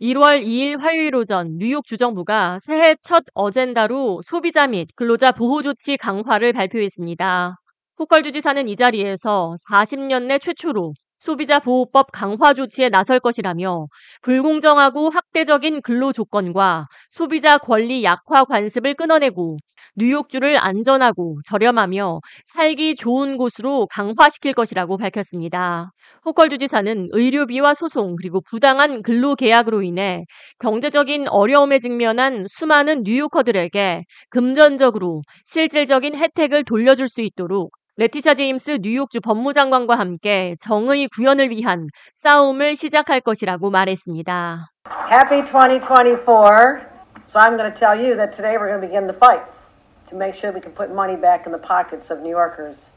1월 2일 화요일 오전 뉴욕 주정부가 새해 첫 어젠다로 소비자 및 근로자 보호 조치 강화를 발표했습니다. 호컬 주지사는 이 자리에서 40년 내 최초로 소비자 보호법 강화 조치에 나설 것이라며 불공정하고 학대적인 근로 조건과 소비자 권리 약화 관습을 끊어내고 뉴욕주를 안전하고 저렴하며 살기 좋은 곳으로 강화시킬 것이라고 밝혔습니다. 호컬 주지사는 의료비와 소송 그리고 부당한 근로 계약으로 인해 경제적인 어려움에 직면한 수많은 뉴요커들에게 금전적으로 실질적인 혜택을 돌려줄 수 있도록 레티샤 제임스 뉴욕주 법무장관과 함께 정의 구현을 위한 싸움을 시작할 것이라고 말했습니다. Happy 2024. So I'm going to tell you that today we're going to begin the fight to make sure we can put money back in the pockets of New Yorkers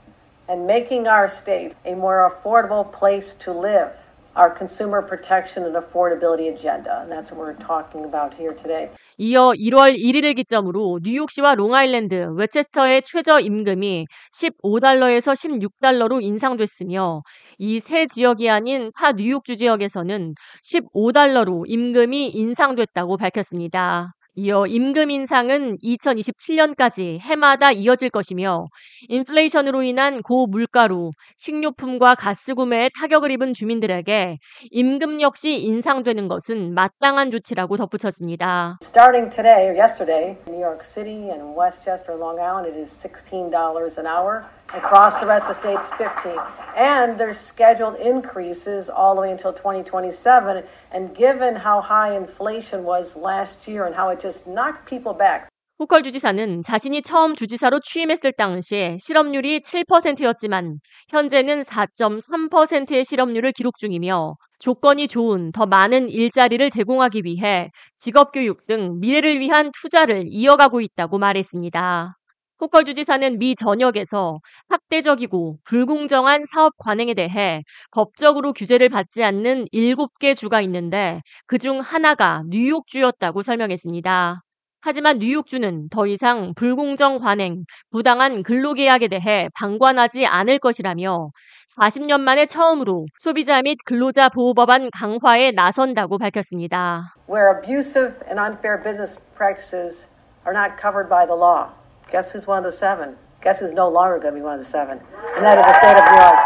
and making our state a more affordable place to live. Our consumer protection and affordability agenda. And that's what we're talking about here today. 이어 1월 1일을 기점으로 뉴욕시와 롱아일랜드, 웨체스터의 최저 임금이 15달러에서 16달러로 인상됐으며 이 세 지역이 아닌 타 뉴욕주 지역에서는 15달러로 임금이 인상됐다고 밝혔습니다. 이어 임금 인상은 2027년까지 해마다 이어질 것이며 인플레이션으로 인한 고물가로 식료품과 가스 구매에 타격을 입은 주민들에게 임금 역시 인상되는 것은 마땅한 조치라고 덧붙였습니다. Starting today or yesterday, New York City and Westchester, Long Island, it is $16 an hour. Across the rest of states, 15. And there's scheduled increases all the way until 2027. And given how high inflation was last year and how it just knocked people back. 후컬 주지사는 자신이 처음 주지사로 취임했을 당시에 실업률이 7%였지만 현재는 4.3%의 실업률을 기록 중이며 조건이 좋은 더 많은 일자리를 제공하기 위해 직업교육 등 미래를 위한 투자를 이어가고 있다고 말했습니다. 호컬 주지사는 미 전역에서 학대적이고 불공정한 사업 관행에 대해 법적으로 규제를 받지 않는 7개 주가 있는데 그중 하나가 뉴욕주였다고 설명했습니다. 하지만 뉴욕주는 더 이상 불공정 관행, 부당한 근로계약에 대해 방관하지 않을 것이라며 40년 만에 처음으로 소비자 및 근로자 보호법안 강화에 나선다고 밝혔습니다. Where abusive and unfair business practices are not covered by the law. Guess who's one of the seven? Guess who's no longer going to be one of the seven? And that is the state of New York.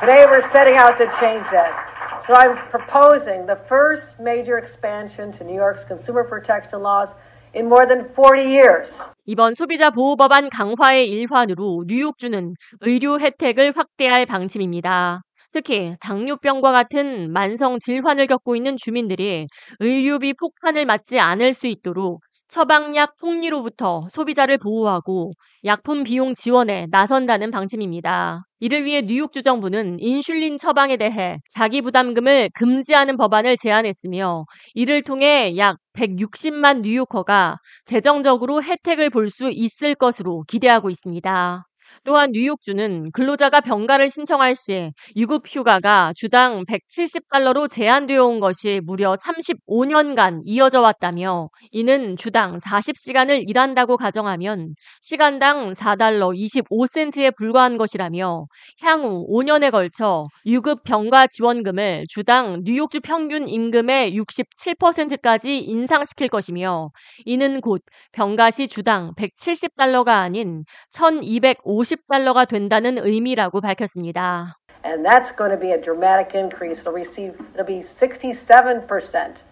Today we're setting out to change that. So I'm proposing the first major expansion to New York's consumer protection laws in more than 40 years. 이번 소비자 보호 법안 강화의 일환으로 뉴욕주는 의료 혜택을 확대할 방침입니다. 특히 당뇨병과 같은 만성 질환을 겪고 있는 주민들이 의료비 폭탄을 맞지 않을 수 있도록 처방약 폭리로부터 소비자를 보호하고 약품 비용 지원에 나선다는 방침입니다. 이를 위해 뉴욕 주 정부는 인슐린 처방에 대해 자기 부담금을 금지하는 법안을 제안했으며 이를 통해 약 160만 뉴요커가 재정적으로 혜택을 볼 수 있을 것으로 기대하고 있습니다. 또한 뉴욕주는 근로자가 병가를 신청할 시 유급 휴가가 주당 170달러로 제한되어 온 것이 무려 35년간 이어져 왔다며 이는 주당 40시간을 일한다고 가정하면 시간당 4달러 25센트에 불과한 것이라며 향후 5년에 걸쳐 유급 병가 지원금을 주당 뉴욕주 평균 임금의 67%까지 인상시킬 것이며 이는 곧 병가 시 주당 170달러가 아닌 1250 50달러가 된다는 의미라고 밝혔습니다. And that's going to be a dramatic increase. It'll receive it'll be 67%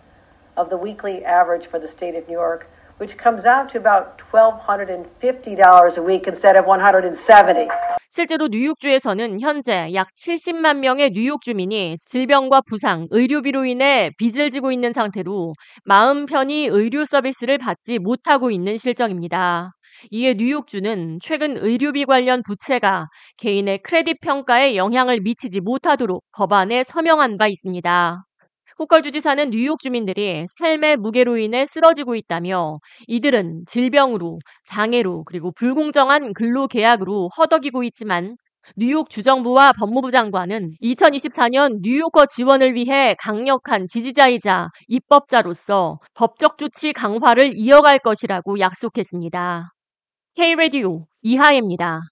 of the weekly average for the state of New York, which comes out to about $1,250 a week instead of 170. 실제로 뉴욕주에서는 현재 약 70만 명의 뉴욕 주민이 질병과 부상, 의료비로 인해 빚을 지고 있는 상태로 마음 편히 의료 서비스를 받지 못하고 있는 실정입니다. 이에 뉴욕주는 최근 의료비 관련 부채가 개인의 크레딧 평가에 영향을 미치지 못하도록 법안에 서명한 바 있습니다. 호컬 주지사는 뉴욕 주민들이 삶의 무게로 인해 쓰러지고 있다며 이들은 질병으로, 장애로, 그리고 불공정한 근로 계약으로 허덕이고 있지만 뉴욕 주정부와 법무부 장관은 2024년 뉴요커 지원을 위해 강력한 지지자이자 입법자로서 법적 조치 강화를 이어갈 것이라고 약속했습니다. K-Radio 이하예입니다.